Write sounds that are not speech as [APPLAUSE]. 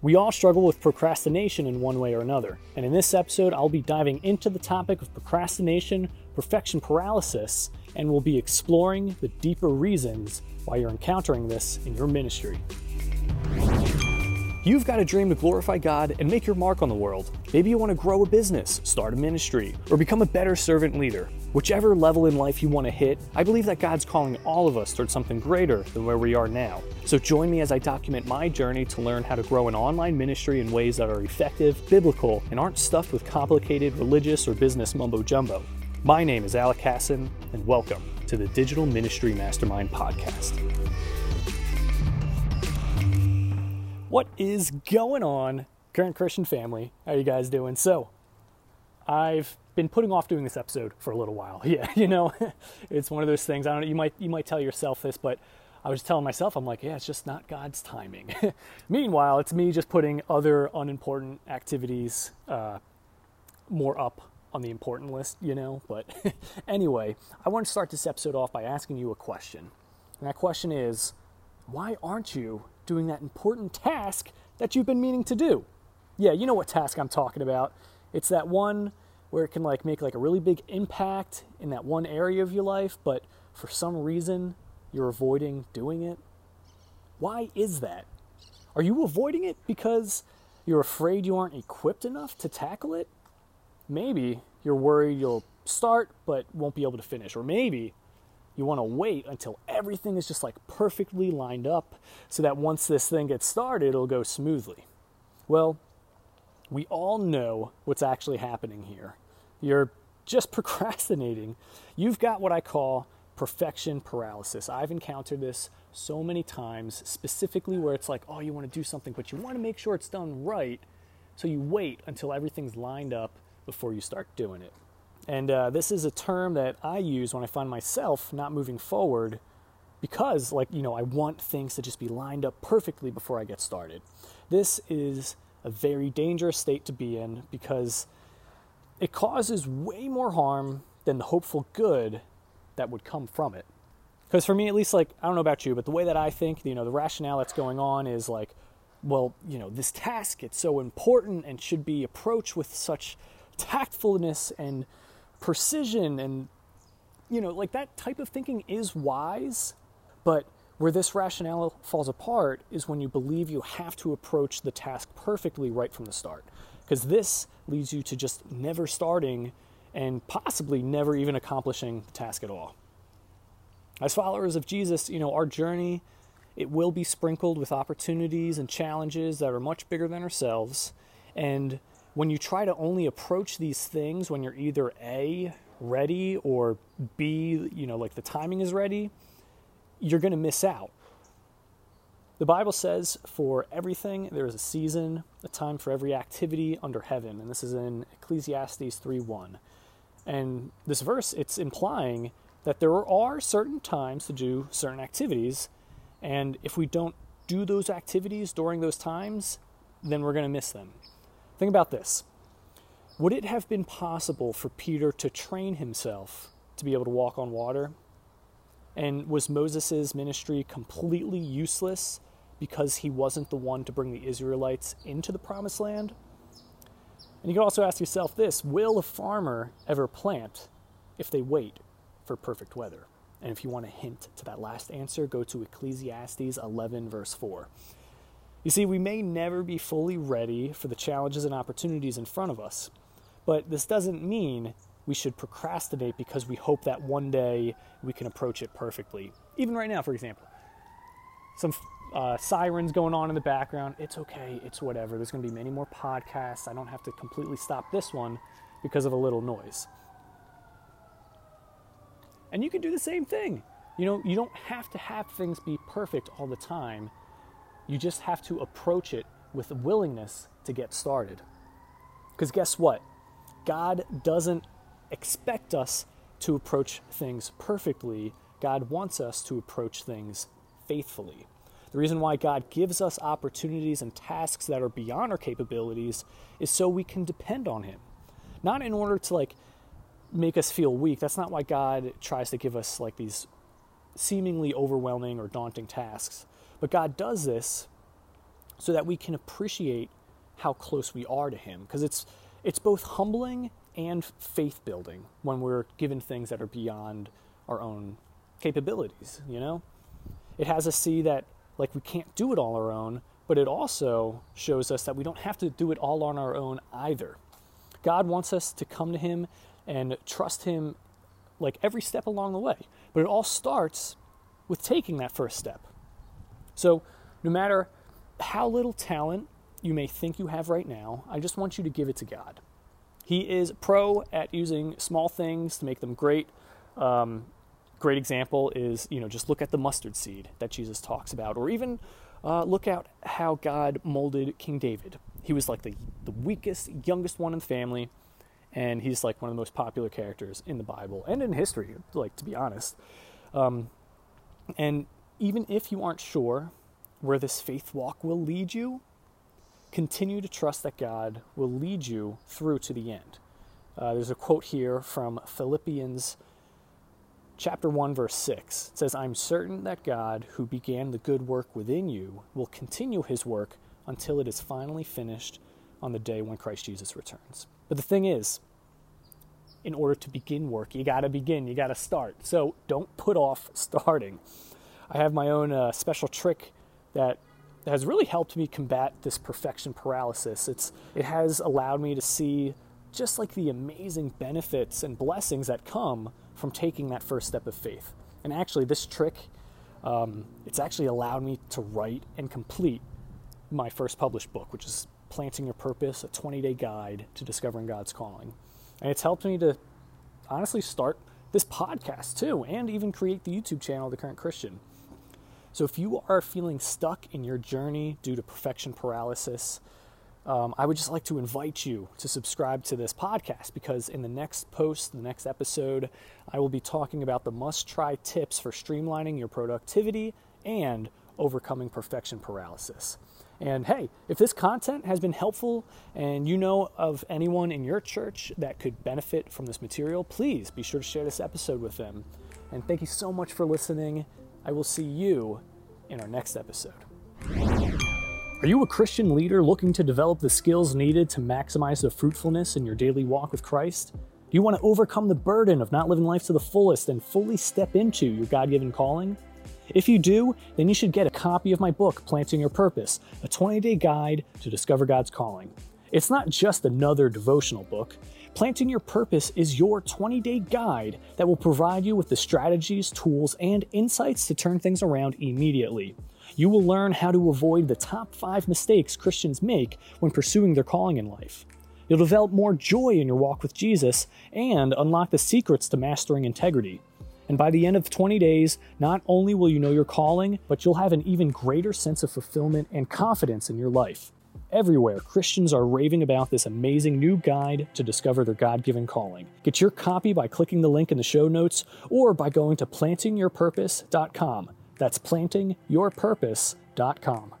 We all struggle with procrastination in one way or another, and in this episode, I'll be diving into the topic of procrastination, perfection paralysis, and we'll be exploring the deeper reasons why you're encountering this in your ministry. You've got a dream to glorify God and make your mark on the world. Maybe you want to grow a business, start a ministry, or become a better servant leader. Whichever level in life you want to hit, I believe that God's calling all of us towards something greater than where we are now. So join me as I document my journey to learn how to grow an online ministry in ways that are effective, biblical, and aren't stuffed with complicated religious or business mumbo jumbo. My name is Alec Hassan, and welcome to the Digital Ministry Mastermind Podcast. What is going on, current Christian family? How you guys doing? So, I've been putting off doing this episode for a little while. [LAUGHS] Yeah, you know, [LAUGHS] it's one of those things. I don't know. You might you might tell yourself this, but I was telling myself, I'm like, yeah, it's just not God's timing. [LAUGHS] Meanwhile, it's me just putting other unimportant activities uh, more up on the important list, you know. But anyway, I want to start this episode off by asking you a question. And that question is, why aren't you doing that important task that you've been meaning to do? Yeah, you know what task I'm talking about. It's that one where it can like make like a really big impact in that one area of your life, but for some reason you're avoiding doing it. Why is that? Are you avoiding it because you're afraid you aren't equipped enough to tackle it? Maybe you're worried you'll start but won't be able to finish. Or maybe you want to wait until everything is just like perfectly lined up so that once this thing gets started, it'll go smoothly. Well, we all know what's actually happening here. You're just [LAUGHS] procrastinating. You've got what I call perfection paralysis. I've encountered this so many times, specifically where it's like, oh, you want to do something, but you want to make sure it's done right. So you wait until everything's lined up before you start doing it. And uh, this is a term that I use when I find myself not moving forward because, like, you know, I want things to just be lined up perfectly before I get started. This is a very dangerous state to be in because it causes way more harm than the hopeful good that would come from it. Because for me, at least, like, I don't know about you, but the way that I think, you know, the rationale that's going on is like, well, you know, this task, it's so important and should be approached with such tactfulness and precision and you know like that type of thinking is wise but where this rationale falls apart is when you believe you have to approach the task perfectly right from the start. Because this leads you to just never starting and possibly never even accomplishing the task at all. As followers of jesus you know our journey it will be sprinkled with opportunities and challenges that are much bigger than ourselves and when you try to only approach these things when you're either A, ready, or B, you know, like the timing is ready, you're going to miss out. The Bible says for everything there is a season, a time for every activity under heaven, and this is in Ecclesiastes 3:1. And this verse it's implying that there are certain times to do certain activities, and if we don't do those activities during those times, then we're going to miss them. Think about this. Would it have been possible for Peter to train himself to be able to walk on water? And was Moses' ministry completely useless because he wasn't the one to bring the Israelites into the promised land? And you can also ask yourself this Will a farmer ever plant if they wait for perfect weather? And if you want a hint to that last answer, go to Ecclesiastes 11, verse 4. You see, we may never be fully ready for the challenges and opportunities in front of us, but this doesn't mean we should procrastinate because we hope that one day we can approach it perfectly. Even right now, for example, some uh, sirens going on in the background. It's okay, it's whatever. There's going to be many more podcasts. I don't have to completely stop this one because of a little noise. And you can do the same thing. You know, you don't have to have things be perfect all the time you just have to approach it with willingness to get started. Because guess what? God doesn't expect us to approach things perfectly. God wants us to approach things faithfully. The reason why God gives us opportunities and tasks that are beyond our capabilities is so we can depend on Him. Not in order to like make us feel weak. That's not why God tries to give us like these seemingly overwhelming or daunting tasks. But God does this so that we can appreciate how close we are to Him. Because it's, it's both humbling and faith building when we're given things that are beyond our own capabilities, you know? It has us see that, like, we can't do it all our own, but it also shows us that we don't have to do it all on our own either. God wants us to come to Him and trust Him like every step along the way. But it all starts with taking that first step. So, no matter how little talent you may think you have right now, I just want you to give it to God. He is pro at using small things to make them great. Um, great example is, you know, just look at the mustard seed that Jesus talks about, or even uh, look at how God molded King David. He was like the, the weakest, youngest one in the family, and he's like one of the most popular characters in the Bible and in history, like to be honest. Um, and even if you aren't sure where this faith walk will lead you, continue to trust that God will lead you through to the end. Uh, there's a quote here from Philippians chapter 1 verse 6 it says i'm certain that god who began the good work within you will continue his work until it is finally finished on the day when christ jesus returns. But the thing is in order to begin work you got to begin you got to start. So don't put off [LAUGHS] starting i have my own uh, special trick that has really helped me combat this perfection paralysis it's it has allowed me to see just like the amazing benefits and blessings that come from taking that first step of faith. And actually, this trick, um, it's actually allowed me to write and complete my first published book, which is Planting Your Purpose, a 20 day guide to discovering God's calling. And it's helped me to honestly start this podcast too, and even create the YouTube channel, The Current Christian. So if you are feeling stuck in your journey due to perfection paralysis, um, I would just like to invite you to subscribe to this podcast because in the next post, the next episode, I will be talking about the must try tips for streamlining your productivity and overcoming perfection paralysis. And hey, if this content has been helpful and you know of anyone in your church that could benefit from this material, please be sure to share this episode with them. And thank you so much for listening. I will see you in our next episode. Are you a Christian leader looking to develop the skills needed to maximize the fruitfulness in your daily walk with Christ? Do you want to overcome the burden of not living life to the fullest and fully step into your God given calling? If you do, then you should get a copy of my book, Planting Your Purpose, a 20 day guide to discover God's calling. It's not just another devotional book. Planting Your Purpose is your 20 day guide that will provide you with the strategies, tools, and insights to turn things around immediately. You will learn how to avoid the top five mistakes Christians make when pursuing their calling in life. You'll develop more joy in your walk with Jesus and unlock the secrets to mastering integrity. And by the end of 20 days, not only will you know your calling, but you'll have an even greater sense of fulfillment and confidence in your life. Everywhere, Christians are raving about this amazing new guide to discover their God given calling. Get your copy by clicking the link in the show notes or by going to plantingyourpurpose.com. That's plantingyourpurpose.com.